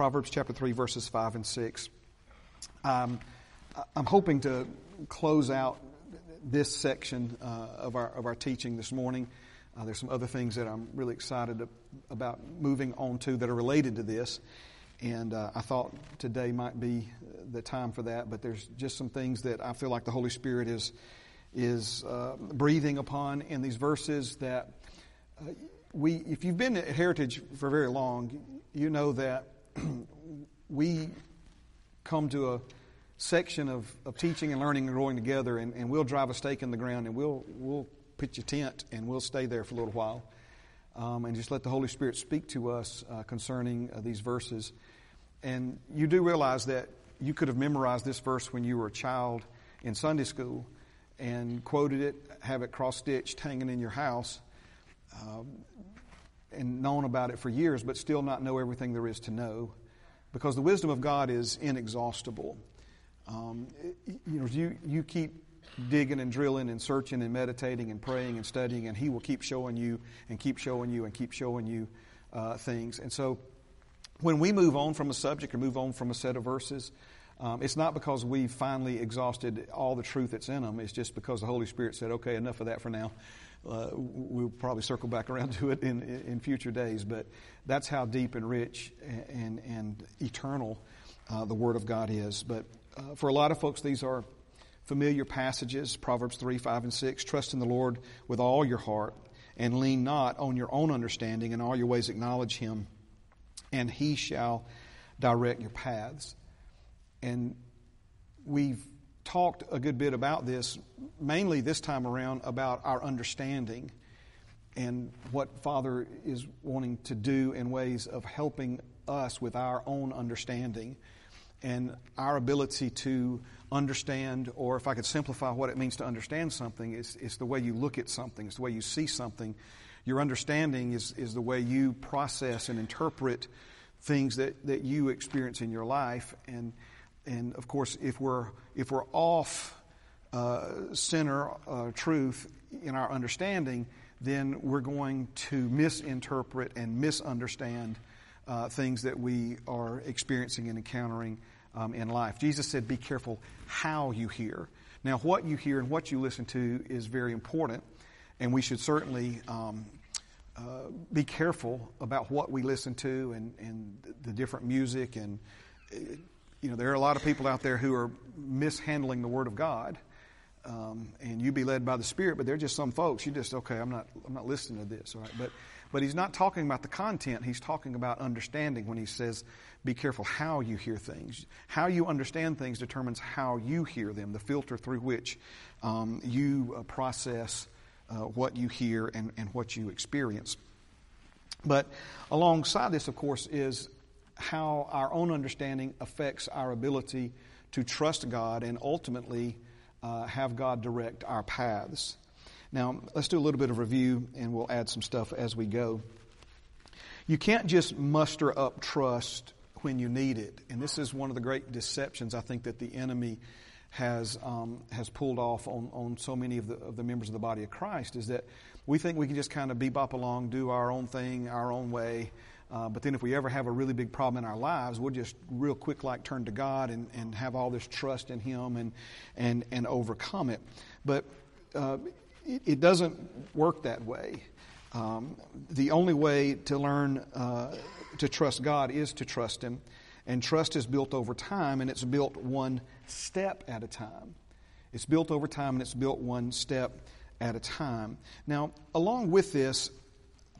Proverbs chapter 3, verses 5 and 6. Um, I'm hoping to close out this section uh, of, our, of our teaching this morning. Uh, there's some other things that I'm really excited about moving on to that are related to this. And uh, I thought today might be the time for that, but there's just some things that I feel like the Holy Spirit is, is uh, breathing upon in these verses that uh, we, if you've been at Heritage for very long, you know that we come to a section of, of teaching and learning and growing together, and, and we'll drive a stake in the ground and we'll, we'll pitch a tent and we'll stay there for a little while um, and just let the Holy Spirit speak to us uh, concerning uh, these verses. And you do realize that you could have memorized this verse when you were a child in Sunday school and quoted it, have it cross stitched hanging in your house, um, and known about it for years, but still not know everything there is to know. Because the wisdom of God is inexhaustible. Um, you know, you, you keep digging and drilling and searching and meditating and praying and studying, and He will keep showing you and keep showing you and keep showing you uh, things. And so, when we move on from a subject or move on from a set of verses, um, it's not because we've finally exhausted all the truth that's in them. It's just because the Holy Spirit said, okay, enough of that for now. Uh, we'll probably circle back around to it in, in future days. But that's how deep and rich and, and eternal uh, the Word of God is. But uh, for a lot of folks, these are familiar passages Proverbs 3, 5, and 6. Trust in the Lord with all your heart and lean not on your own understanding. In all your ways, acknowledge Him, and He shall direct your paths. And we've talked a good bit about this, mainly this time around, about our understanding and what Father is wanting to do in ways of helping us with our own understanding and our ability to understand, or if I could simplify what it means to understand something, it's, it's the way you look at something, it's the way you see something. Your understanding is, is the way you process and interpret things that, that you experience in your life. And, and of course, if we're, if we're off uh, center uh, truth in our understanding, then we're going to misinterpret and misunderstand uh, things that we are experiencing and encountering um, in life. Jesus said, Be careful how you hear. Now, what you hear and what you listen to is very important, and we should certainly um, uh, be careful about what we listen to and, and the different music. And, uh, you know, there are a lot of people out there who are mishandling the Word of God. Um, and you be led by the Spirit, but they're just some folks you just okay. I'm not I'm not listening to this, all right. But but he's not talking about the content. He's talking about understanding when he says be careful how you hear things. How you understand things determines how you hear them, the filter through which um, you uh, process uh, what you hear and, and what you experience. But alongside this, of course, is how our own understanding affects our ability to trust God and ultimately uh, have God direct our paths. Now, let's do a little bit of review and we'll add some stuff as we go. You can't just muster up trust when you need it. And this is one of the great deceptions I think that the enemy has um, has pulled off on, on so many of the, of the members of the body of Christ is that we think we can just kind of bebop along, do our own thing, our own way. Uh, but then if we ever have a really big problem in our lives, we'll just real quick like turn to God and, and have all this trust in Him and, and, and overcome it. But uh, it, it, doesn't work that way. Um, the only way to learn uh, to trust God is to trust Him. And trust is built over time, and it's built one step at a time. It's built over time, and it's built one step at a time. Now, along with this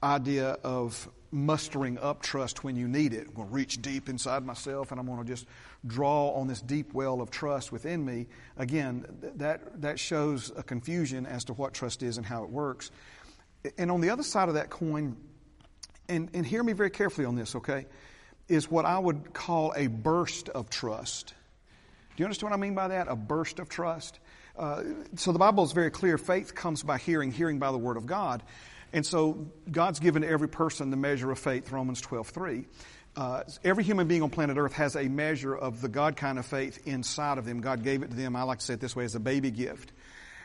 idea of mustering up trust when you need it, I'm going to reach deep inside myself, and I'm going to just draw on this deep well of trust within me. Again, that, that shows a confusion as to what trust is and how it works. And on the other side of that coin, and, and hear me very carefully on this, okay, is what I would call a burst of trust. Do you understand what I mean by that? A burst of trust? Uh, so the Bible is very clear. Faith comes by hearing, hearing by the Word of God. And so God's given every person the measure of faith, Romans 12, 3. Uh, every human being on planet Earth has a measure of the God kind of faith inside of them. God gave it to them, I like to say it this way, as a baby gift.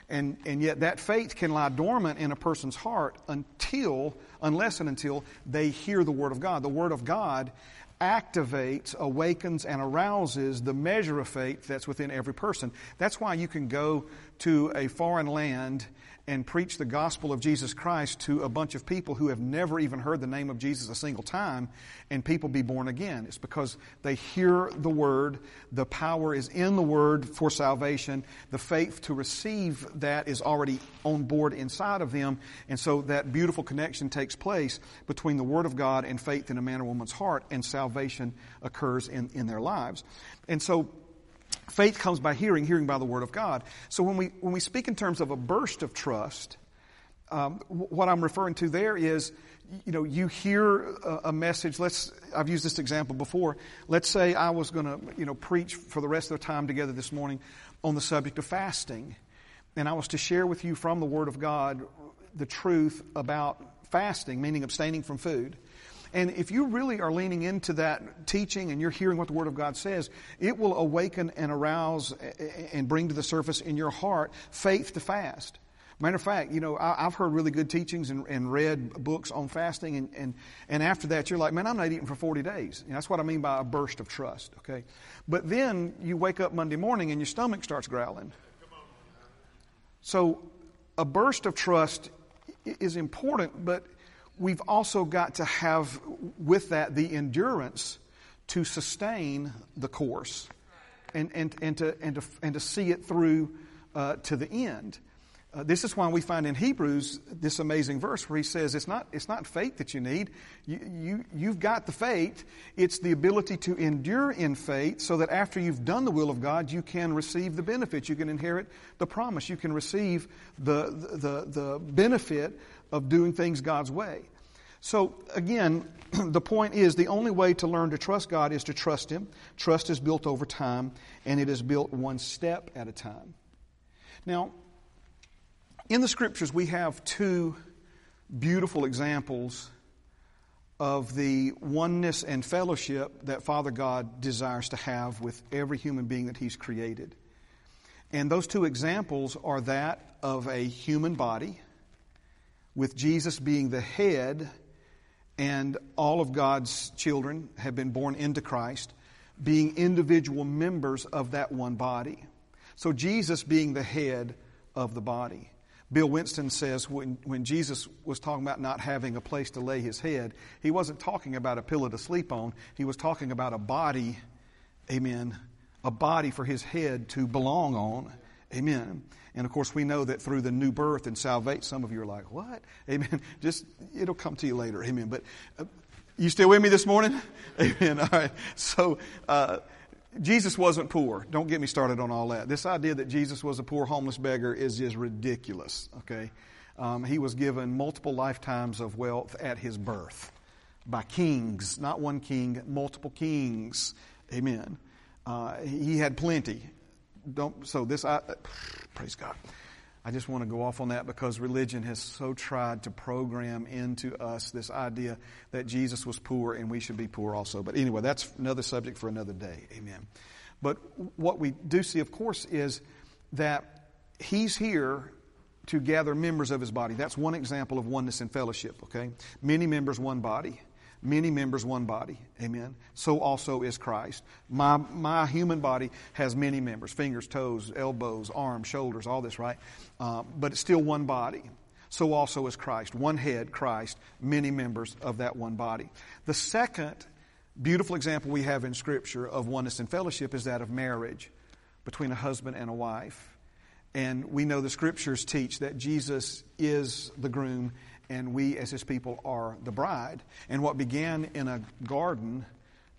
And, and yet that faith can lie dormant in a person's heart until, unless and until they hear the Word of God. The Word of God activates, awakens, and arouses the measure of faith that's within every person. That's why you can go to a foreign land and preach the gospel of Jesus Christ to a bunch of people who have never even heard the name of Jesus a single time and people be born again. It's because they hear the word, the power is in the word for salvation, the faith to receive that is already on board inside of them, and so that beautiful connection takes place between the word of God and faith in a man or woman's heart, and salvation occurs in, in their lives. And so Faith comes by hearing, hearing by the Word of God. So when we, when we speak in terms of a burst of trust, um, what I'm referring to there is, you know, you hear a, a, message. Let's, I've used this example before. Let's say I was going to, you know, preach for the rest of the time together this morning on the subject of fasting. And I was to share with you from the Word of God the truth about fasting, meaning abstaining from food. And if you really are leaning into that teaching and you're hearing what the Word of God says, it will awaken and arouse and bring to the surface in your heart faith to fast. Matter of fact, you know, I, have heard really good teachings and, and read books on fasting, and, and, and after that, you're like, man, I'm not eating for 40 days. And that's what I mean by a burst of trust, okay? But then you wake up Monday morning and your stomach starts growling. So a burst of trust is important, but we've also got to have with that the endurance to sustain the course and, and, and, to, and, to, and to see it through uh, to the end. Uh, this is why we find in Hebrews this amazing verse where he says it's not, it's not faith that you need. You, you, you've got the faith. It's the ability to endure in faith so that after you've done the will of God, you can receive the benefit. You can inherit the promise. You can receive the, the, the benefit of doing things God's way. So, again, the point is the only way to learn to trust God is to trust Him. Trust is built over time, and it is built one step at a time. Now, in the scriptures, we have two beautiful examples of the oneness and fellowship that Father God desires to have with every human being that He's created. And those two examples are that of a human body with Jesus being the head, and all of God's children have been born into Christ, being individual members of that one body. So Jesus being the head of the body. Bill Winston says when, when Jesus was talking about not having a place to lay his head, he wasn't talking about a pillow to sleep on. He was talking about a body, amen, a body for his head to belong on, amen. And of course, we know that through the new birth and salvation, some of you are like, what? Amen. Just, it'll come to you later. Amen. But uh, you still with me this morning? Amen. All right. So, uh, Jesus wasn't poor. Don't get me started on all that. This idea that Jesus was a poor homeless beggar is just ridiculous, okay? Um, he was given multiple lifetimes of wealth at his birth by kings, not one king, multiple kings. Amen. Uh, he had plenty. Don't, so this, I, praise God. I just want to go off on that because religion has so tried to program into us this idea that Jesus was poor and we should be poor also. But anyway, that's another subject for another day. Amen. But what we do see, of course, is that He's here to gather members of His body. That's one example of oneness and fellowship, okay? Many members, one body many members, one body. Amen. So also is Christ. My, my human body has many members fingers, toes, elbows, arms, shoulders, all this, right? Uh, but it's still one body. So also is Christ. One head, Christ, many members of that one body. The second beautiful example we have in Scripture of oneness and fellowship is that of marriage between a husband and a wife. And we know the Scriptures teach that Jesus is the groom and we as his people are the bride. And what began in a garden,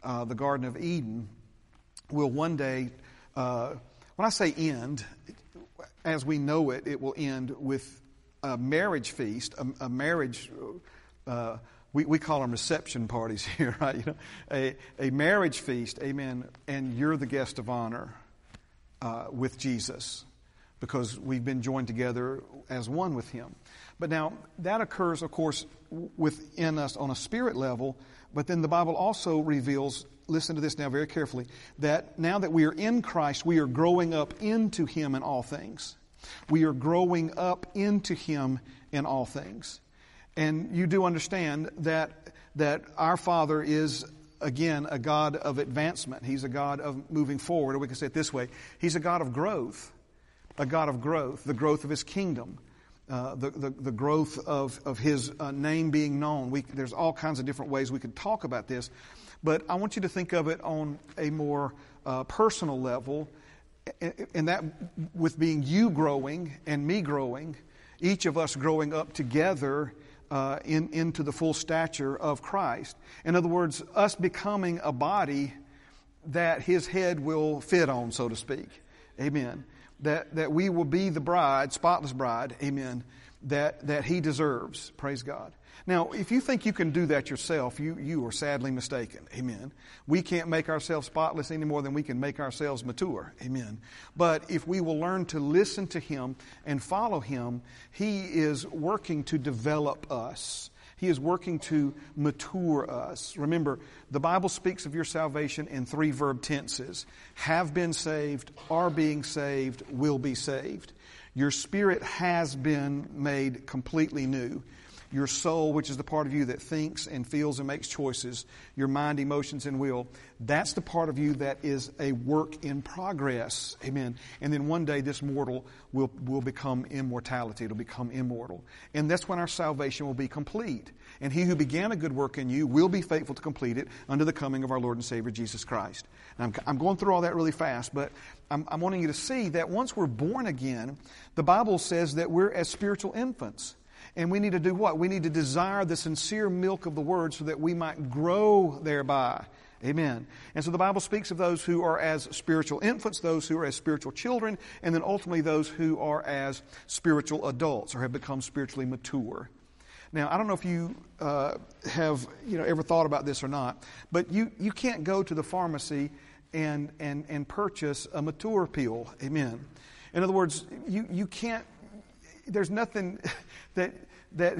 uh, the Garden of Eden, will one day, uh, when I say end, as we know it, it will end with a marriage feast, a, a marriage. Uh, we, we call them reception parties here, right? You know, a, a marriage feast, amen. And you're the guest of honor uh, with Jesus because we've been joined together as one with Him. But now, that occurs, of course, within us on a spirit level, but then the Bible also reveals, listen to this now very carefully, that now that we are in Christ, we are growing up into Him in all things. We are growing up into Him in all things. And you do understand that, that our Father is again, a God of advancement. He's a God of moving forward, or we can say it this way He's a God of growth, a God of growth, the growth of His kingdom. Uh, the, the, the, growth of, of his uh, name being known. We, there's all kinds of different ways we could talk about this, but I want you to think of it on a more uh, personal level, and that with being you growing and me growing, each of us growing up together uh, in, into the full stature of Christ. In other words, us becoming a body that his head will fit on, so to speak. Amen. That, that we will be the bride, spotless bride, amen, that, that he deserves. Praise God. Now, if you think you can do that yourself, you, you are sadly mistaken. Amen. We can't make ourselves spotless any more than we can make ourselves mature. Amen. But if we will learn to listen to Him and follow Him, He is working to develop us. He is working to mature us. Remember, the Bible speaks of your salvation in three verb tenses have been saved, are being saved, will be saved. Your spirit has been made completely new your soul, which is the part of you that thinks and feels and makes choices, your mind, emotions, and will, that's the part of you that is a work in progress. Amen. And then one day this mortal will, will become immortality. It'll become immortal. And that's when our salvation will be complete. And he who began a good work in you will be faithful to complete it under the coming of our Lord and Savior Jesus Christ. I'm, I'm, going through all that really fast, but I'm, I'm wanting you to see that once we're born again, the Bible says that we're as spiritual infants. And we need to do what? We need to desire the sincere milk of the word so that we might grow thereby. Amen. And so the Bible speaks of those who are as spiritual infants, those who are as spiritual children, and then ultimately those who are as spiritual adults or have become spiritually mature. Now, I don't know if you uh, have you know ever thought about this or not, but you, you can't go to the pharmacy and, and, and purchase a mature pill. Amen. In other words, you, you can't, there's nothing that that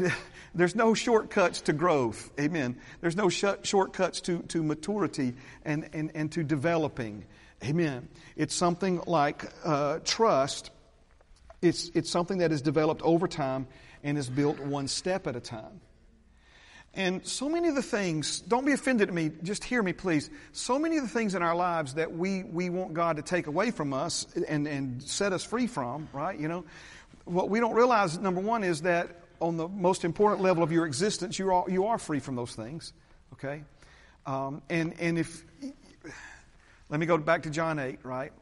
there's no shortcuts to growth. Amen. There's no sh- shortcuts to, to maturity and, and, and to developing. Amen. It's something like uh, trust. It's, it's something that is developed over time and is built one step at a time. And so many of the things, don't be offended at me, just hear me please. So many of the things in our lives that we, we want God to take away from us and, and set us free from, right? You know, what we don't realize, number one, is that on the most important level of your existence, you are, you are free from those things. Okay? Um, and, and if, let me go back to John 8, right?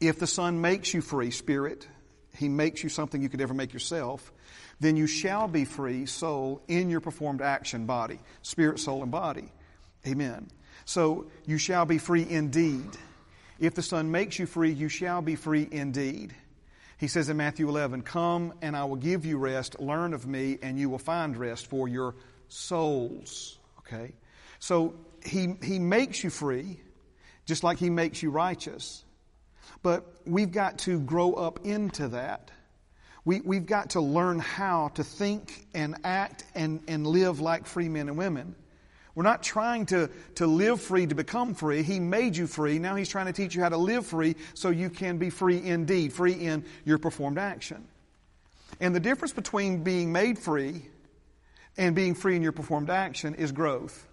If the Son makes you free, spirit, He makes you something you could ever make yourself, then you shall be free, soul, in your performed action, body, spirit, soul, and body. Amen. So you shall be free indeed. If the Son makes you free, you shall be free indeed. He says in Matthew 11, Come and I will give you rest. Learn of me and you will find rest for your souls. Okay? So he, he makes you free, just like he makes you righteous. But we've got to grow up into that. We, we've got to learn how to think and act and, and live like free men and women. We're not trying to, to live free to become free. He made you free. Now He's trying to teach you how to live free so you can be free indeed, free in your performed action. And the difference between being made free and being free in your performed action is growth,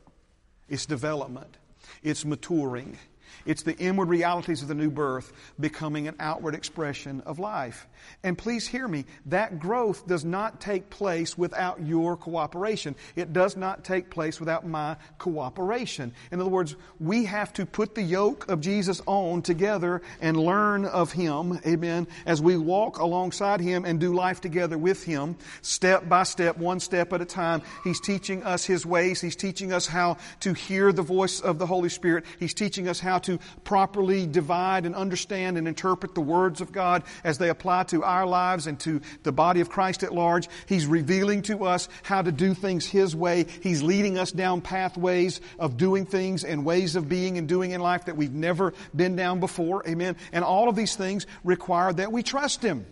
it's development, it's maturing. It's the inward realities of the new birth becoming an outward expression of life. And please hear me, that growth does not take place without your cooperation. It does not take place without my cooperation. In other words, we have to put the yoke of Jesus on together and learn of Him, amen, as we walk alongside Him and do life together with Him, step by step, one step at a time. He's teaching us His ways. He's teaching us how to hear the voice of the Holy Spirit. He's teaching us how to properly divide and understand and interpret the words of God as they apply to our lives and to the body of Christ at large. He's revealing to us how to do things His way. He's leading us down pathways of doing things and ways of being and doing in life that we've never been down before. Amen. And all of these things require that we trust Him.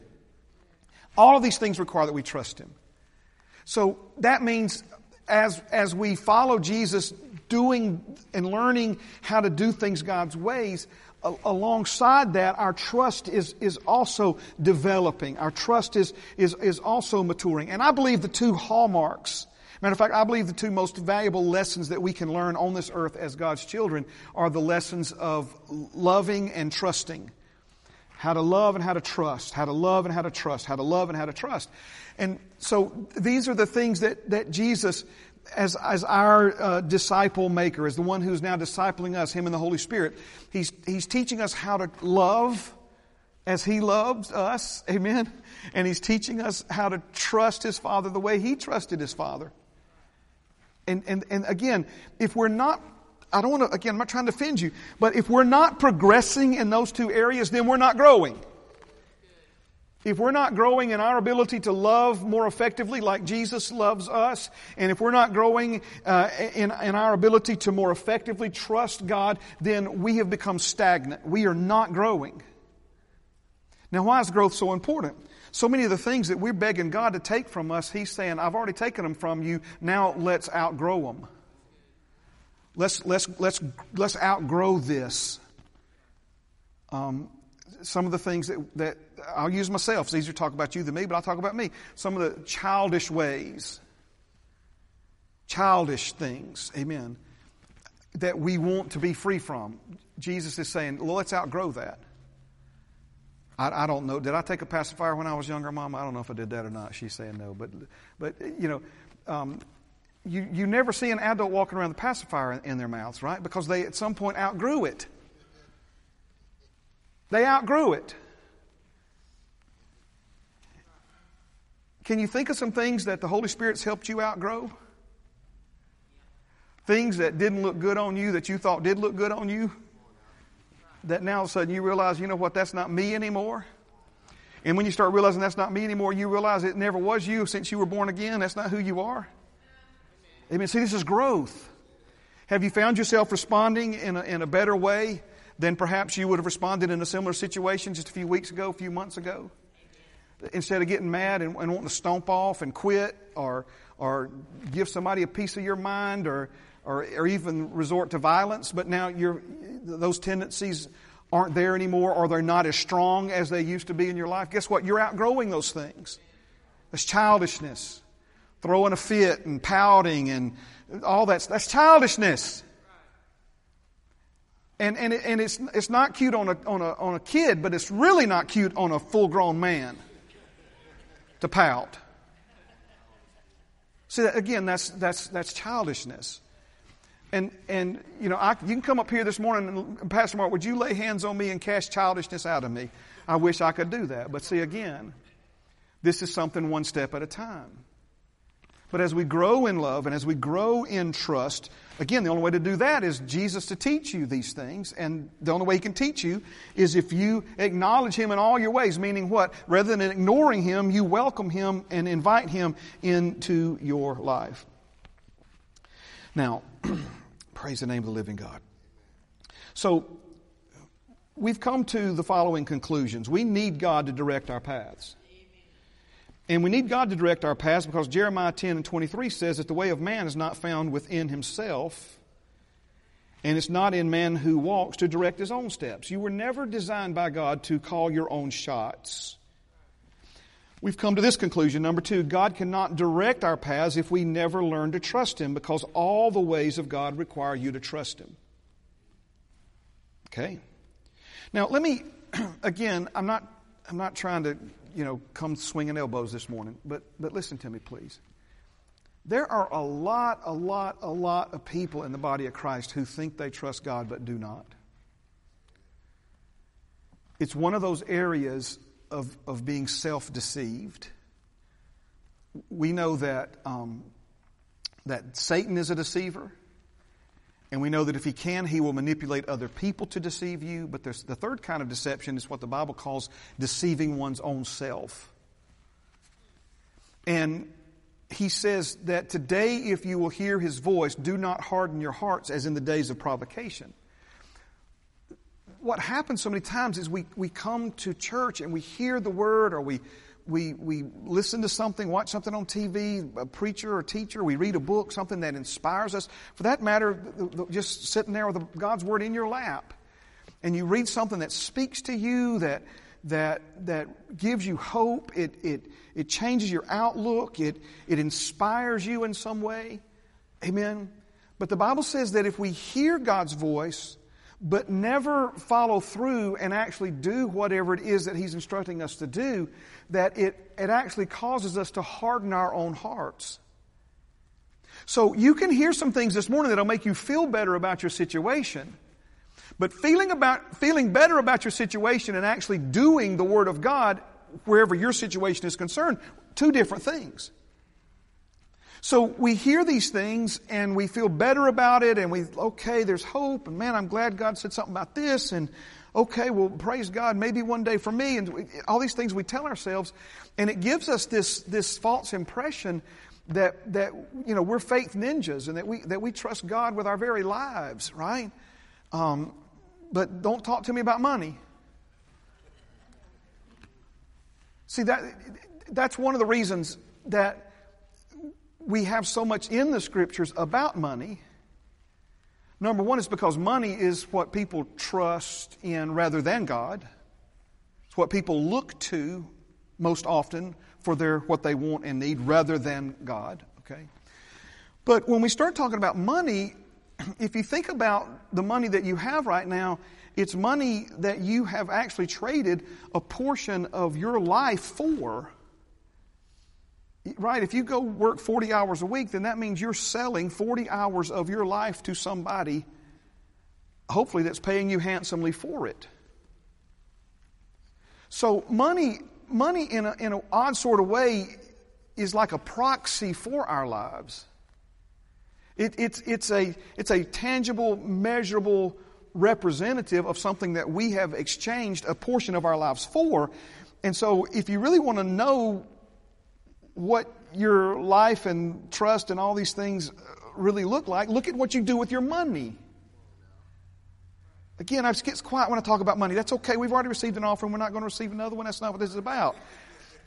All of these things require that we trust Him. So that means as, as we follow Jesus doing and learning how to do things God's ways, alongside that, our trust is, is also developing. Our trust is, is, is also maturing. And I believe the two hallmarks Matter of fact, I believe the two most valuable lessons that we can learn on this earth as God's children are the lessons of loving and trusting. How to love and how to trust. How to love and how to trust. How to love and how to trust. And so these are the things that, that Jesus, as, as our uh, disciple maker, as the one who's now discipling us, Him and the Holy Spirit, He's, He's teaching us how to love as He loves us. Amen. And He's teaching us how to trust His Father the way He trusted His Father. And, and, and again, if we're not, I don't want to, again, I'm not trying to offend you, but if we're not progressing in those two areas, then we're not growing. If we're not growing in our ability to love more effectively like Jesus loves us, and if we're not growing uh, in, in our ability to more effectively trust God, then we have become stagnant. We are not growing. Now, why is growth so important? So many of the things that we're begging God to take from us, He's saying, I've already taken them from you, now let's outgrow them. Let's, let's, let's, let's outgrow this. Um, some of the things that, that I'll use myself. It's easier to talk about you than me, but I'll talk about me. Some of the childish ways, childish things, amen, that we want to be free from. Jesus is saying, well, let's outgrow that. I, I, don't know. Did I take a pacifier when I was younger, Mom? I don't know if I did that or not. She's saying no. But, but you know, um, you, you never see an adult walking around with a pacifier in, in their mouths, right? Because they at some point outgrew it. They outgrew it. Can you think of some things that the Holy Spirit's helped you outgrow? Things that didn't look good on you that you thought did look good on you? that now all of a sudden you realize, you know what, that's not me anymore. And when you start realizing that's not me anymore, you realize it never was you since you were born again. That's not who you are. Amen. See, this is growth. Have you found yourself responding in a, in a better way than perhaps you would have responded in a similar situation just a few weeks ago, a few months ago? Instead of getting mad and, and wanting to stomp off and quit or, or give somebody a piece of your mind or, or, or even resort to violence, but now those tendencies aren't there anymore or they're not as strong as they used to be in your life. Guess what? You're outgrowing those things. That's childishness. Throwing a fit and pouting and all that. That's childishness. And, and, it, and it's, it's not cute on a, on, a, on a kid, but it's really not cute on a full grown man to pout. See, again, that's, that's, that's childishness. And, and you know, I, you can come up here this morning and, Pastor Mark, would you lay hands on me and cast childishness out of me? I wish I could do that. But see, again, this is something one step at a time. But as we grow in love and as we grow in trust, again, the only way to do that is Jesus to teach you these things. And the only way He can teach you is if you acknowledge Him in all your ways, meaning what? Rather than ignoring Him, you welcome Him and invite Him into your life. Now, Praise the name of the living God. So, we've come to the following conclusions. We need God to direct our paths. And we need God to direct our paths because Jeremiah 10 and 23 says that the way of man is not found within himself, and it's not in man who walks to direct his own steps. You were never designed by God to call your own shots. We've come to this conclusion. Number two, God cannot direct our paths if we never learn to trust Him because all the ways of God require you to trust Him. Okay? Now, let me, again, I'm not, I'm not trying to, you know, come swinging elbows this morning, but, but listen to me, please. There are a lot, a lot, a lot of people in the body of Christ who think they trust God but do not. It's one of those areas of, of being self deceived. We know that, um, that Satan is a deceiver. And we know that if he can, he will manipulate other people to deceive you. But there's, the third kind of deception is what the Bible calls deceiving one's own self. And he says that today, if you will hear his voice, do not harden your hearts as in the days of provocation what happens so many times is we, we come to church and we hear the word or we, we, we listen to something, watch something on TV, a preacher or teacher, we read a book, something that inspires us. For that matter, just sitting there with God's word in your lap and you read something that speaks to you, that, that, that gives you hope. It, it, it changes your outlook. It, it inspires you in some way. Amen. But the Bible says that if we hear God's voice, but never follow through and actually do whatever it is that He's instructing us to do, that it, it actually causes us to harden our own hearts. So you can hear some things this morning that'll make you feel better about your situation. But feeling about, feeling better about your situation and actually doing the Word of God wherever your situation is concerned, two different things. So we hear these things and we feel better about it and we, okay, there's hope and man, I'm glad God said something about this and okay, well, praise God, maybe one day for me and all these things we tell ourselves and it gives us this, this false impression that, that, you know, we're faith ninjas and that we, that we trust God with our very lives, right? Um, but don't talk to me about money. See, that, that's one of the reasons that we have so much in the scriptures about money. Number one is because money is what people trust in rather than God. It's what people look to most often for their what they want and need rather than God. Okay? But when we start talking about money, if you think about the money that you have right now, it's money that you have actually traded a portion of your life for Right? If you go work 40 hours a week, then that means you're selling 40 hours of your life to somebody, hopefully, that's paying you handsomely for it. So, money, money in, in an odd sort of way is like a proxy for our lives. It, it's, it's, a, it's a tangible, measurable representative of something that we have exchanged a portion of our lives for. And so, if you really want to know what your life and trust and all these things really look like, look at what you do with your money. Again, I just get quiet when I talk about money. That's okay. We've already received an offering. We're not going to receive another one. That's not what this is about.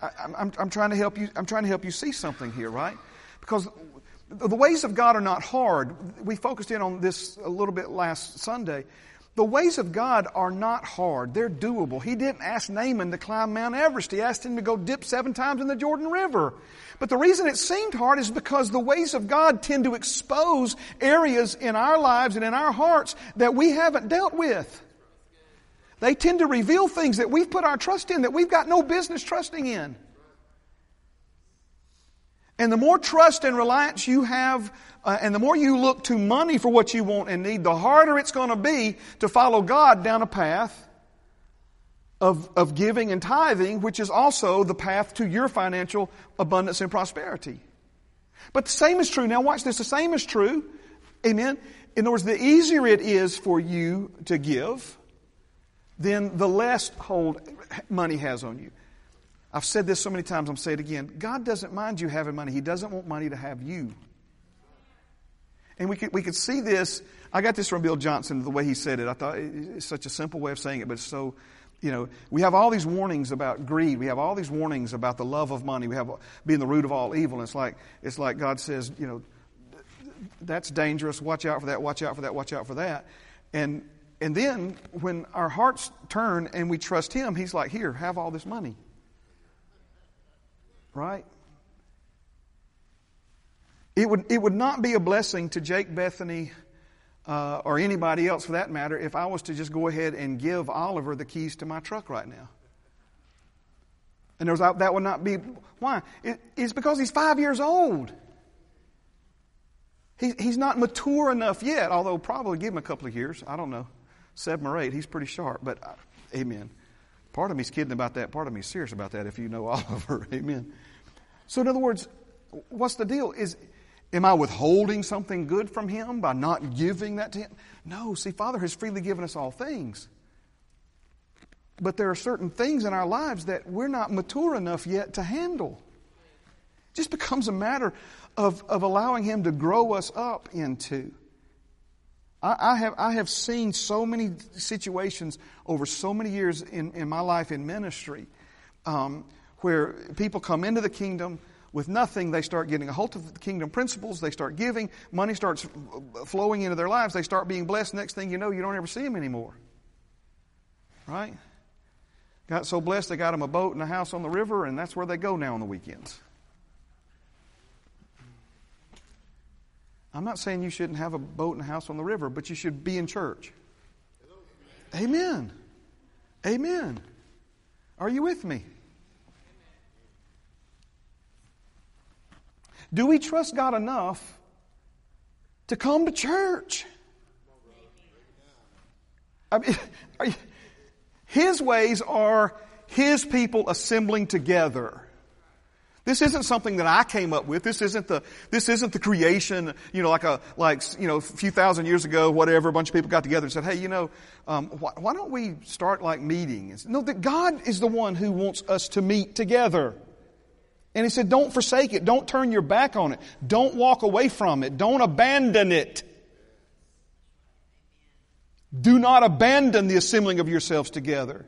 I, I'm, I'm trying to help you. I'm trying to help you see something here, right? Because the ways of God are not hard. We focused in on this a little bit last Sunday. The ways of God are not hard. They're doable. He didn't ask Naaman to climb Mount Everest. He asked him to go dip seven times in the Jordan River. But the reason it seemed hard is because the ways of God tend to expose areas in our lives and in our hearts that we haven't dealt with. They tend to reveal things that we've put our trust in that we've got no business trusting in. And the more trust and reliance you have, uh, and the more you look to money for what you want and need, the harder it's going to be to follow God down a path of, of giving and tithing, which is also the path to your financial abundance and prosperity. But the same is true. Now watch this. The same is true. Amen. In other words, the easier it is for you to give, then the less hold money has on you. I've said this so many times, I'm saying it again. God doesn't mind you having money. He doesn't want money to have you. And we could, we could see this. I got this from Bill Johnson, the way he said it. I thought it's such a simple way of saying it, but it's so, you know, we have all these warnings about greed. We have all these warnings about the love of money. We have being the root of all evil. And it's like, it's like God says, you know, that's dangerous. Watch out for that. Watch out for that. Watch out for that. And, and then when our hearts turn and we trust Him, He's like, here, have all this money. Right? It would, it would not be a blessing to Jake Bethany uh, or anybody else for that matter if I was to just go ahead and give Oliver the keys to my truck right now. And there's, that would not be, why? It, it's because he's five years old. He, he's not mature enough yet, although probably give him a couple of years. I don't know. Seven or eight. He's pretty sharp, but uh, amen. Part of me's kidding about that. Part of me's serious about that if you know Oliver. Amen. So, in other words, what's the deal? Is Am I withholding something good from him by not giving that to him? No. See, Father has freely given us all things. But there are certain things in our lives that we're not mature enough yet to handle. It just becomes a matter of, of allowing him to grow us up into. I, I, have, I have seen so many situations over so many years in, in my life in ministry um, where people come into the kingdom with nothing, they start getting a hold of the kingdom principles. They start giving. Money starts flowing into their lives. They start being blessed. Next thing you know, you don't ever see them anymore. Right? got so blessed they got them a boat and a house on the river, and that's where they go now on the weekends. I'm not saying you shouldn't have a boat and a house on the river, but you should be in church. Amen. Amen. Are you with me? Do we trust God enough to come to church? I mean, you, his ways are His people assembling together. This isn't something that I came up with. This isn't the, this isn't the creation, you know, like a, like, you know, a few thousand years ago, whatever, a bunch of people got together and said, hey, you know, um, why, why, don't we start like meetings? No, that God is the one who wants us to meet together. And he said, don't forsake it. Don't turn your back on it. Don't walk away from it. Don't abandon it. Do not abandon the assembling of yourselves together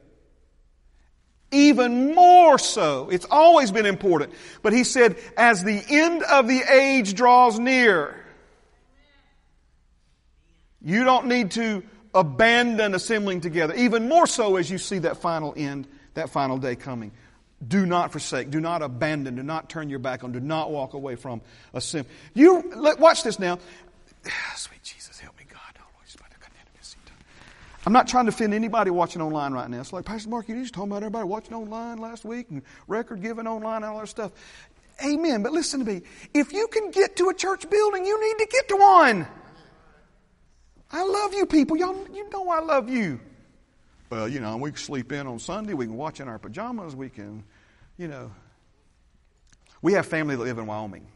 even more so. It's always been important. But he said, as the end of the age draws near, you don't need to abandon assembling together. Even more so as you see that final end, that final day coming. Do not forsake. Do not abandon. Do not turn your back on. Do not walk away from assembly. You, watch this now. Sweet Jesus, help. I'm not trying to offend anybody watching online right now. It's like, Pastor Mark, you just talking about everybody watching online last week and record giving online and all that stuff. Amen. But listen to me. If you can get to a church building, you need to get to one. I love you people. Y'all, you know I love you. Well, you know, we can sleep in on Sunday. We can watch in our pajamas. We can, you know. We have family that live in Wyoming.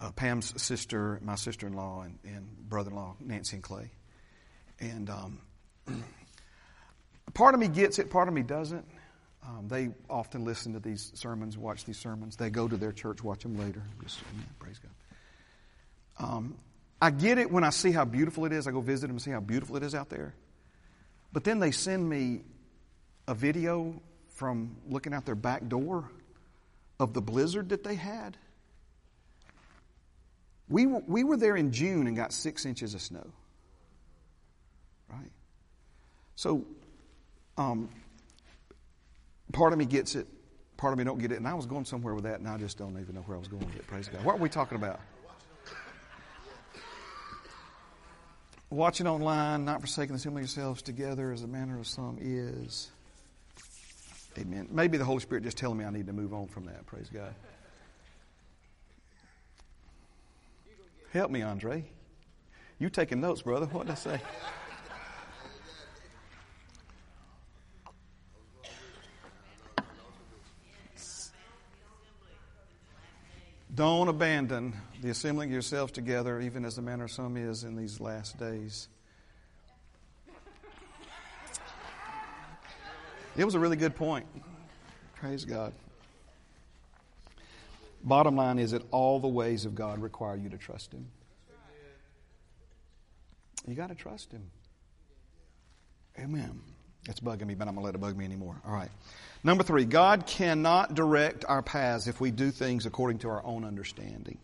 Uh, Pam's sister, my sister-in-law, and, and brother-in-law, Nancy and Clay. And um, part of me gets it, part of me doesn't. Um, they often listen to these sermons, watch these sermons. They go to their church, watch them later. Just, praise God. Um, I get it when I see how beautiful it is. I go visit them and see how beautiful it is out there. But then they send me a video from looking out their back door of the blizzard that they had. We were, we were there in June and got six inches of snow. Right? So, um, part of me gets it, part of me don't get it, and I was going somewhere with that, and I just don't even know where I was going with it. Praise God. What are we talking about? Watching online, not forsaking the assembling yourselves together as the manner of some is. Amen. Maybe the Holy Spirit just telling me I need to move on from that. Praise God. Help me, Andre. You taking notes, brother. What did I say? Don't abandon the assembling yourselves together, even as the manner of some is in these last days. It was a really good point. Praise God. Bottom line is that all the ways of God require you to trust Him. You got to trust Him. Amen. It's bugging me, but I'm going to let it bug me anymore. All right. Number three, God cannot direct our paths if we do things according to our own understanding.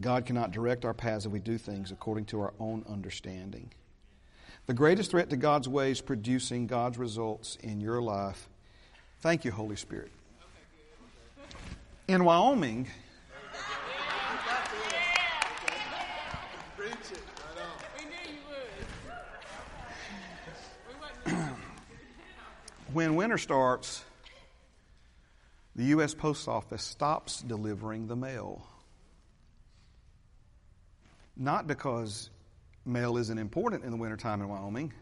God cannot direct our paths if we do things according to our own understanding. The greatest threat to God's ways producing God's results in your life. Thank you, Holy Spirit. In Wyoming, when winter starts, the U.S. Post Office stops delivering the mail. Not because mail isn't important in the wintertime in Wyoming,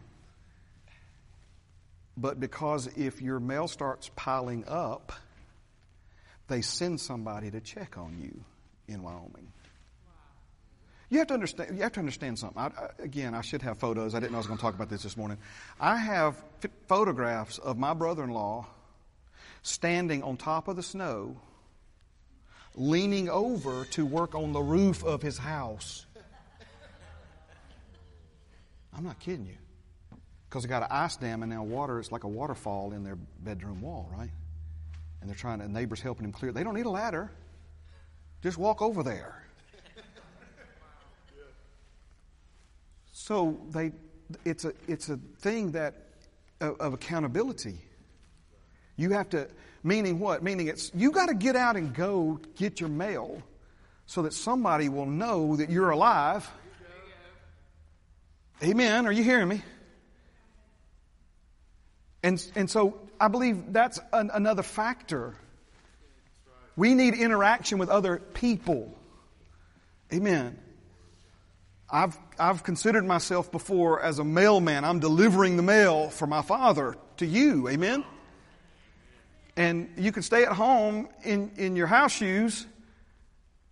but because if your mail starts piling up, they send somebody to check on you in Wyoming. You have to understand. You have to understand something. I, again, I should have photos. I didn't know I was going to talk about this this morning. I have f- photographs of my brother-in-law standing on top of the snow, leaning over to work on the roof of his house. I'm not kidding you, because they got an ice dam and now water. It's like a waterfall in their bedroom wall, right? And they're trying to. Neighbors helping him clear. They don't need a ladder. Just walk over there. So they, it's a, it's a thing that of, of accountability. You have to, meaning what? Meaning it's, you got to get out and go get your mail so that somebody will know that you're alive. Amen. Are you hearing me? And, and so I believe that's an, another factor. We need interaction with other people. Amen. I've, I've considered myself before as a mailman. I'm delivering the mail for my father to you. Amen. And you can stay at home in, in your house shoes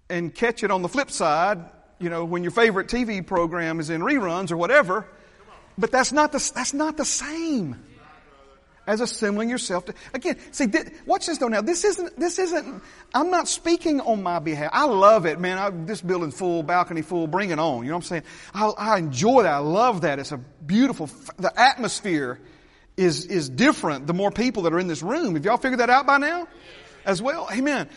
and catch it on the flip side, you know, when your favorite TV program is in reruns or whatever. But that's not the, that's not the same as assembling yourself to, again, see, watch this though now. This isn't, this isn't, I'm not speaking on my behalf. I love it, man. I, this building full, balcony full, bring it on. You know what I'm saying? I, I enjoy that. I love that. It's a beautiful, the atmosphere is, is different the more people that are in this room. Have y'all figured that out by now? As well? Amen.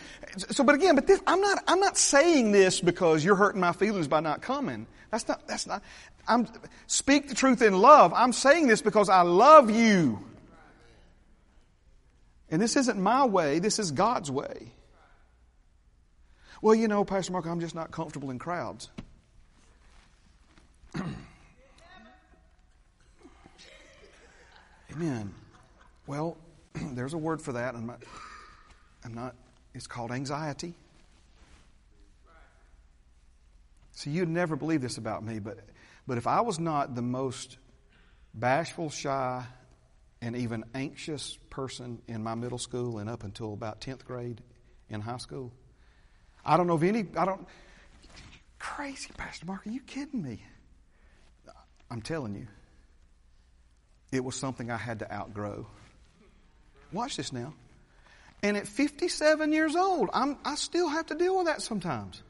So, but again, but this, I'm not, I'm not saying this because you're hurting my feelings by not coming. That's not, that's not, I'm, speak the truth in love. I'm saying this because I love you. And this isn't my way, this is God's way. Well, you know, Pastor Mark, I'm just not comfortable in crowds. Amen. Well, there's a word for that. I'm not, I'm not, it's called anxiety. See, you'd never believe this about me, but, but if I was not the most bashful, shy, and even anxious person in my middle school and up until about 10th grade in high school. I don't know of any, I don't, crazy, Pastor Mark, are you kidding me? I'm telling you, it was something I had to outgrow. Watch this now. And at 57 years old, I'm, I still have to deal with that sometimes.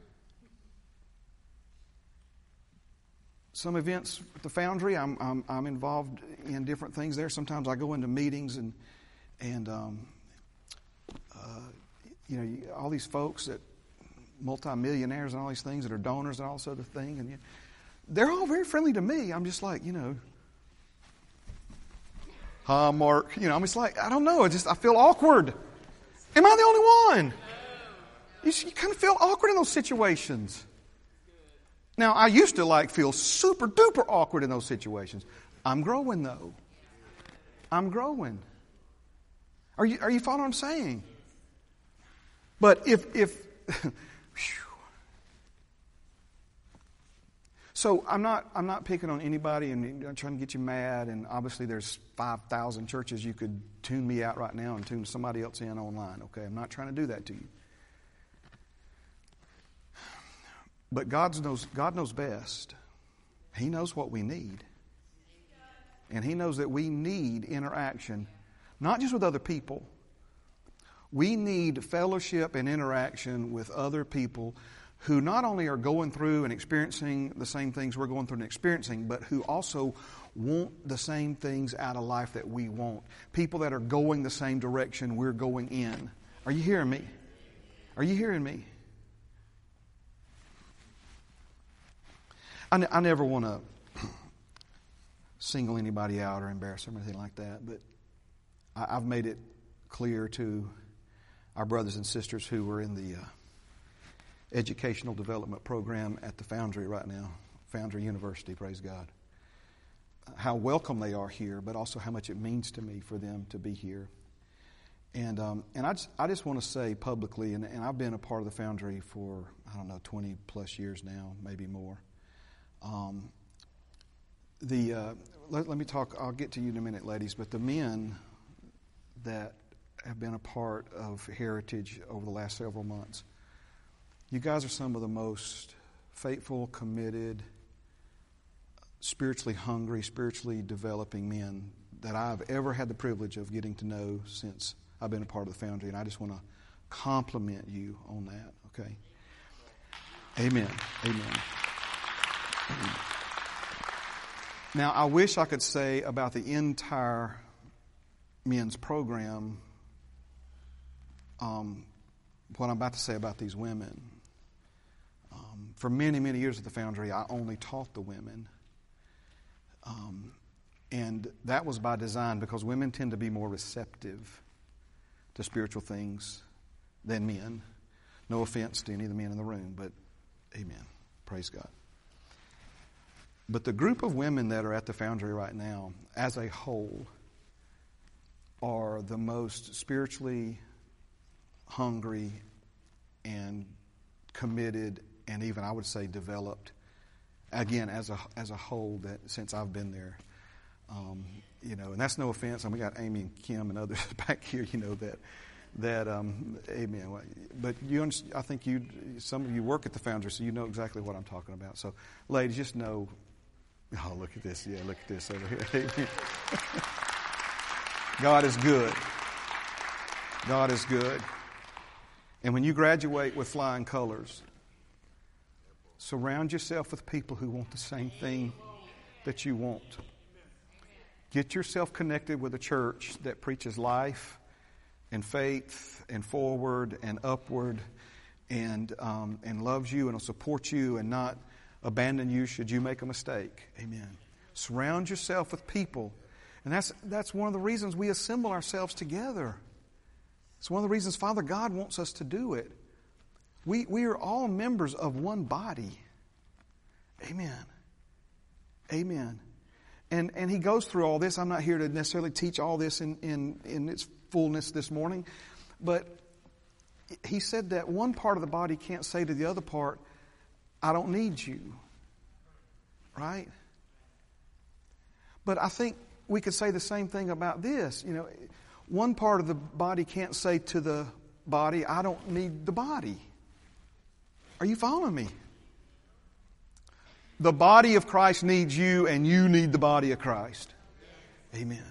Some events at the Foundry. I'm, I'm, I'm, involved in different things there. Sometimes I go into meetings and and um, uh, you know all these folks that multimillionaires and all these things that are donors and all this other thing, and you, they're all very friendly to me. I'm just like you know. Hi, Mark. You know, I'm just like, I don't know. I just, I feel awkward. Am I the only one? You, you kind of feel awkward in those situations. Now, I used to like feel super duper awkward in those situations. I'm growing though. I'm growing. Are you, are you following what I'm saying? But if, if, so I'm not, I'm not picking on anybody and I'm trying to get you mad. And obviously there's 5,000 churches you could tune me out right now and tune somebody else in online. Okay. I'm not trying to do that to you. But God knows, God knows best. He knows what we need. And He knows that we need interaction, not just with other people. We need fellowship and interaction with other people who not only are going through and experiencing the same things we're going through and experiencing, but who also want the same things out of life that we want. People that are going the same direction we're going in. Are you hearing me? Are you hearing me? I, I never want to single anybody out or embarrass them or anything like that, but I, have made it clear to our brothers and sisters who are in the uh, educational development program at the Foundry right now, Foundry University, praise God, how welcome they are here, but also how much it means to me for them to be here. And, um, and I, just, I just want to say publicly, and, and I've been a part of the Foundry for, I don't know, 20 plus years now, maybe more. Um, the uh, let, let, me talk. I'll get to you in a minute, ladies. But the men that have been a part of Heritage over the last several months, you guys are some of the most faithful, committed, spiritually hungry, spiritually developing men that I've ever had the privilege of getting to know since I've been a part of the Foundry, and I just want to compliment you on that. Okay. Amen. Amen. Now, I wish I could say about the entire men's program um, what I'm about to say about these women. Um, for many, many years at the Foundry, I only taught the women. Um, And that was by design because women tend to be more receptive to spiritual things than men. No offense to any of the men in the room, but amen. Praise God. But the group of women that are at the foundry right now, as a whole, are the most spiritually hungry and committed and even I would say developed again as a as a whole that since I've been there. Um, you know and that's no offense and we got Amy and Kim and others back here you know that that um, amen. But you I think you some of you work at the foundry so you know exactly what I'm talking about. So ladies just know oh look at this. Yeah look at this over here. God is good. God is good. And when you graduate with flying colors, surround yourself with people who want the same thing that you want. Get yourself connected with a church that preaches life and faith and forward and upward and, um, and loves you and will support you and not abandon you should you make a mistake. Amen. Surround yourself with people. And that's, that's one of the reasons we assemble ourselves together. It's one of the reasons Father God wants us to do it. We, we are all members of one body. Amen. Amen. And, and he goes through all this. I'm not here to necessarily teach all this in, in, in its fullness this morning, but he said that one part of the body can't say to the other part, I don't need you. Right? But I think we could say the same thing about this. You know, one part of the body can't say to the body, I don't need the body. Are you following me? The body of Christ needs you, and you need the body of Christ. Amen.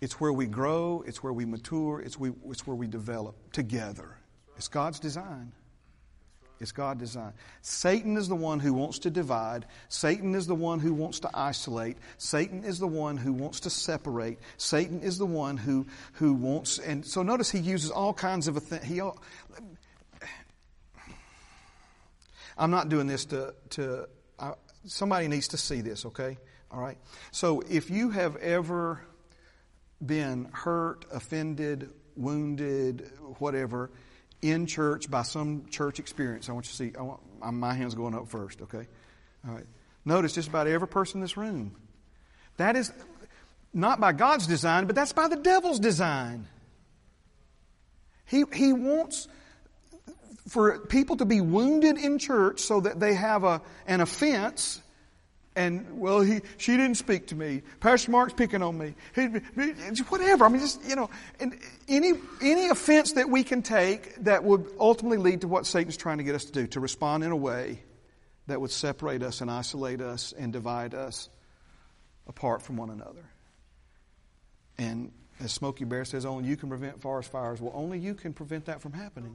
It's where we grow, it's where we mature, it's, we, it's where we develop together. It's God's design. It's God designed. Satan is the one who wants to divide. Satan is the one who wants to isolate. Satan is the one who wants to separate. Satan is the one who, who wants, and so notice he uses all kinds of, a he, I'm not doing this to, to uh, somebody needs to see this, okay? All right? So if you have ever been hurt, offended, wounded, whatever, in church by some church experience. I want you to see, I want, my hand's going up first, okay? All right. Notice just about every person in this room. That is not by God's design, but that's by the devil's design. He, he wants for people to be wounded in church so that they have a, an offense and well, he, she didn't speak to me. Pastor Mark's picking on me. He, whatever. I mean, just you know, any any offense that we can take that would ultimately lead to what Satan's trying to get us to do, to respond in a way that would separate us and isolate us and divide us apart from one another. And as Smokey Bear says, only you can prevent forest fires. Well, only you can prevent that from happening.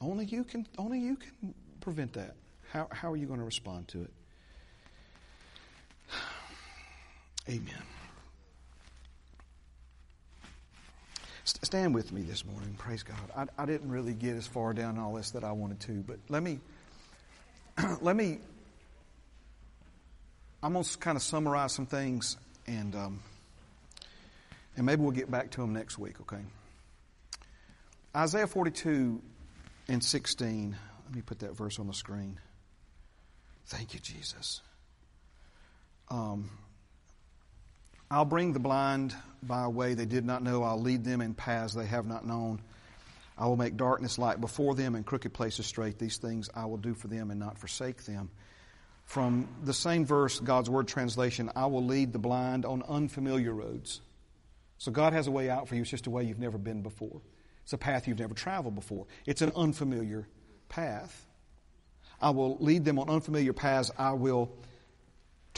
Only you can. Only you can prevent that. How how are you going to respond to it? Amen. Stand with me this morning. Praise God. I, I didn't really get as far down all this that I wanted to, but let me, let me, I'm going to kind of summarize some things and, um, and maybe we'll get back to them next week, okay? Isaiah 42 and 16. Let me put that verse on the screen. Thank you, Jesus. Um, I'll bring the blind by a way they did not know. I'll lead them in paths they have not known. I will make darkness light before them and crooked places straight. These things I will do for them and not forsake them. From the same verse, God's Word translation, I will lead the blind on unfamiliar roads. So God has a way out for you. It's just a way you've never been before. It's a path you've never traveled before. It's an unfamiliar path. I will lead them on unfamiliar paths. I will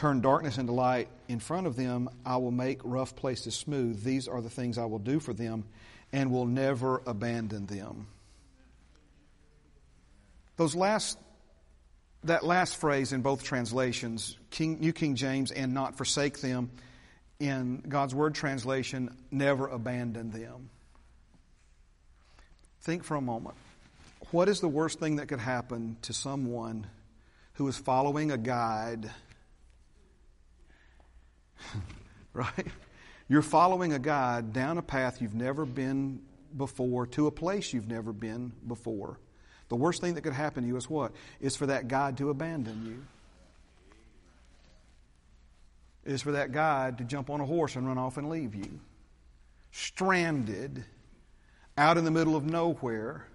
turn darkness into light in front of them. I will make rough places smooth. These are the things I will do for them and will never abandon them. Those last, that last phrase in both translations, King, New King James and not forsake them, in God's Word translation, never abandon them. Think for a moment. What is the worst thing that could happen to someone who is following a guide right? You're following a guide down a path you've never been before to a place you've never been before. The worst thing that could happen to you is what? Is for that guide to abandon you. Is for that guide to jump on a horse and run off and leave you. Stranded out in the middle of nowhere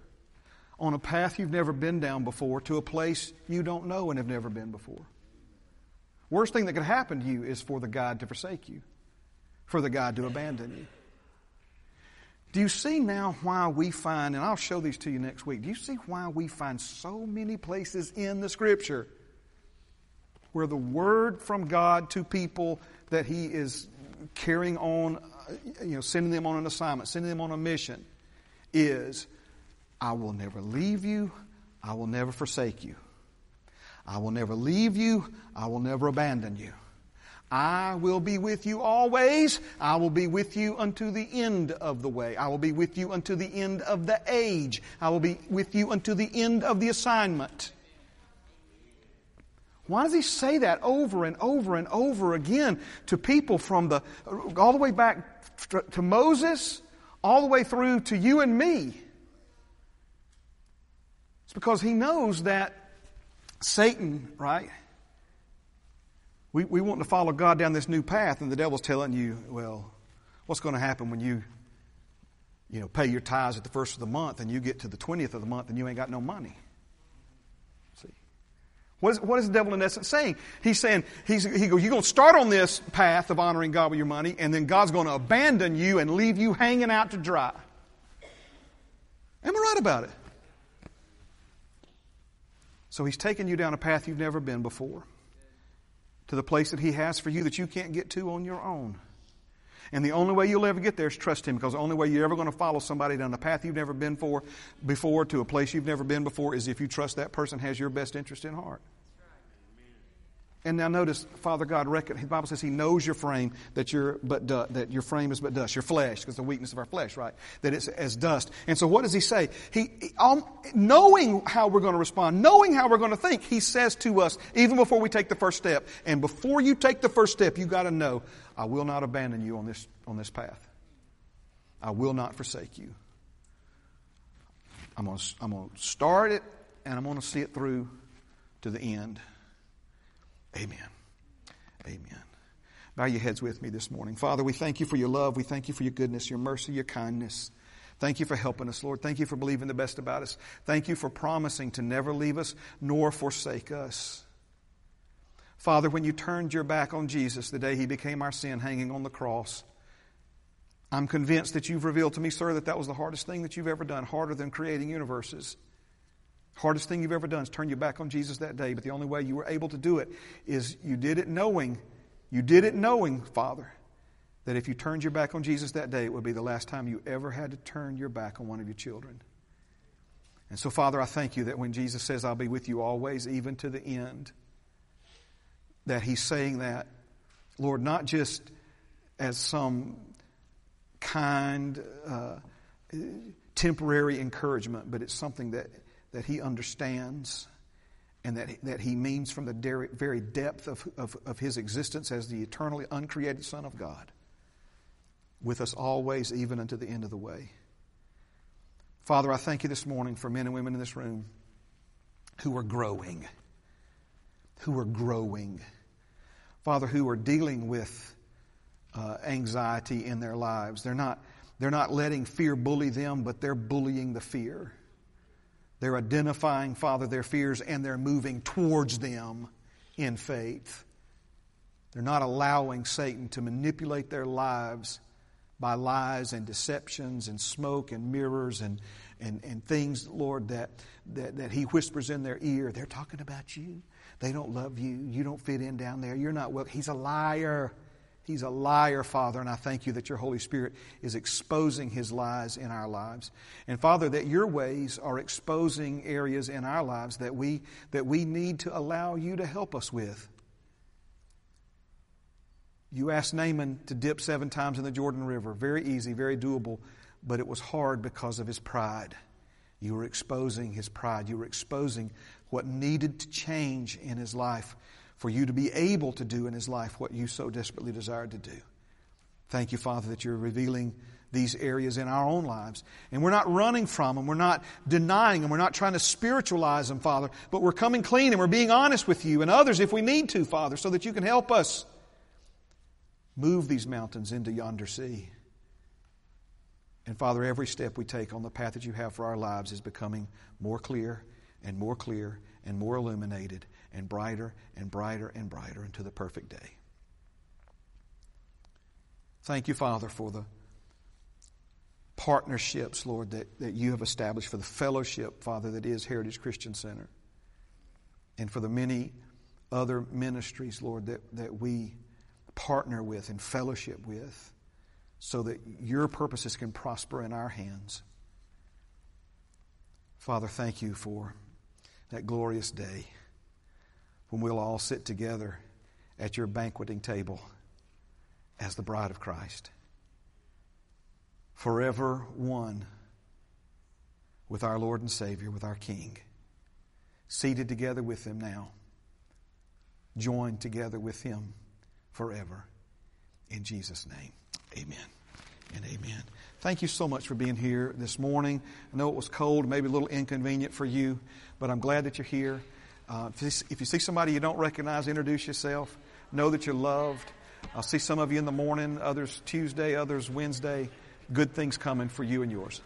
on a path you've never been down before to a place you don't know and have never been before. Worst thing that could happen to you is for the God to forsake you, for the God to abandon you. Do you see now why we find, and I'll show these to you next week, do you see why we find so many places in the Scripture where the word from God to people that He is carrying on, you know, sending them on an assignment, sending them on a mission, is I will never leave you, I will never forsake you. I will never leave you, I will never abandon you. I will be with you always. I will be with you unto the end of the way. I will be with you unto the end of the age. I will be with you unto the end of the assignment. Why does he say that over and over and over again to people from the, all the way back to Moses, all the way through to you and me? It's because he knows that Satan, right? We, we want to follow God down this new path, and the devil's telling you, well, what's going to happen when you, you know, pay your tithes at the first of the month and you get to the 20th of the month and you ain't got no money? See? What is, what is the devil in essence saying? He's saying, he's, he goes, you're going to start on this path of honoring God with your money, and then God's going to abandon you and leave you hanging out to dry. Am I right about it? So he's taken you down a path you've never been before, to the place that he has for you that you can't get to on your own. And the only way you'll ever get there is trust him because the only way you're ever going to follow somebody down a path you've never been for before to a place you've never been before is if you trust that person has your best interest in heart. And now notice, Father God, reckon, the Bible says He knows your frame, that, you're but du- that your frame is but dust, your flesh, because the weakness of our flesh, right? That it's as dust. And so what does He say? He, um, knowing how we're going to respond, knowing how we're going to think, He says to us, even before we take the first step, and before you take the first step, you got to know, I will not abandon you on this, on this path. I will not forsake you. I'm going to, I'm going to start it, and I'm going to see it through to the end. Amen. Amen. Bow your heads with me this morning. Father, we thank you for your love. We thank you for your goodness, your mercy, your kindness. Thank you for helping us, Lord. Thank you for believing the best about us. Thank you for promising to never leave us nor forsake us. Father, when you turned your back on Jesus the day he became our sin hanging on the cross, I'm convinced that you've revealed to me, sir, that that was the hardest thing that you've ever done, harder than creating universes. Hardest thing you've ever done is turn your back on Jesus that day, but the only way you were able to do it is you did it knowing, you did it knowing, Father, that if you turned your back on Jesus that day, it would be the last time you ever had to turn your back on one of your children. And so, Father, I thank you that when Jesus says, I'll be with you always, even to the end, that He's saying that, Lord, not just as some kind, uh, temporary encouragement, but it's something that that he understands and that, that he means from the very depth of, of, of his existence as the eternally uncreated Son of God, with us always, even unto the end of the way. Father, I thank you this morning for men and women in this room who are growing, who are growing. Father, who are dealing with uh, anxiety in their lives. They're not, they're not letting fear bully them, but they're bullying the fear. They're identifying, Father, their fears and they're moving towards them in faith. They're not allowing Satan to manipulate their lives by lies and deceptions and smoke and mirrors and, and, and things, Lord, that, that, that he whispers in their ear. They're talking about you. They don't love you. You don't fit in down there. You're not well. He's a liar. He's a liar, Father, and I thank you that your Holy Spirit is exposing his lies in our lives. And Father, that your ways are exposing areas in our lives that we, that we need to allow you to help us with. You asked Naaman to dip seven times in the Jordan River. Very easy, very doable, but it was hard because of his pride. You were exposing his pride. You were exposing what needed to change in his life for you to be able to do in his life what you so desperately desired to do. Thank you, Father, that you're revealing these areas in our own lives. And we're not running from them. We're not denying them. We're not trying to spiritualize them, Father. But we're coming clean and we're being honest with you and others if we need to, Father, so that you can help us move these mountains into yonder sea. And Father, every step we take on the path that you have for our lives is becoming more clear and more clear and more illuminated and brighter and brighter and brighter into the perfect day. Thank you, Father, for the partnerships, Lord, that, that you have established, for the fellowship, Father, that is Heritage Christian Center, and for the many other ministries, Lord, that, that we partner with and fellowship with so that your purposes can prosper in our hands. Father, thank you for that glorious day when we'll all sit together at your banqueting table as the bride of Christ, forever one with our Lord and Savior, with our King, seated together with Him now, joined together with Him forever. In Jesus' name, amen and amen. Thank you so much for being here this morning. I know it was cold, maybe a little inconvenient for you, but I'm glad that you're here. Uh, if, you, if you see somebody you don't recognize, introduce yourself. Know that you're loved. I'll see some of you in the morning, others Tuesday, others Wednesday. Good things coming for you and yours.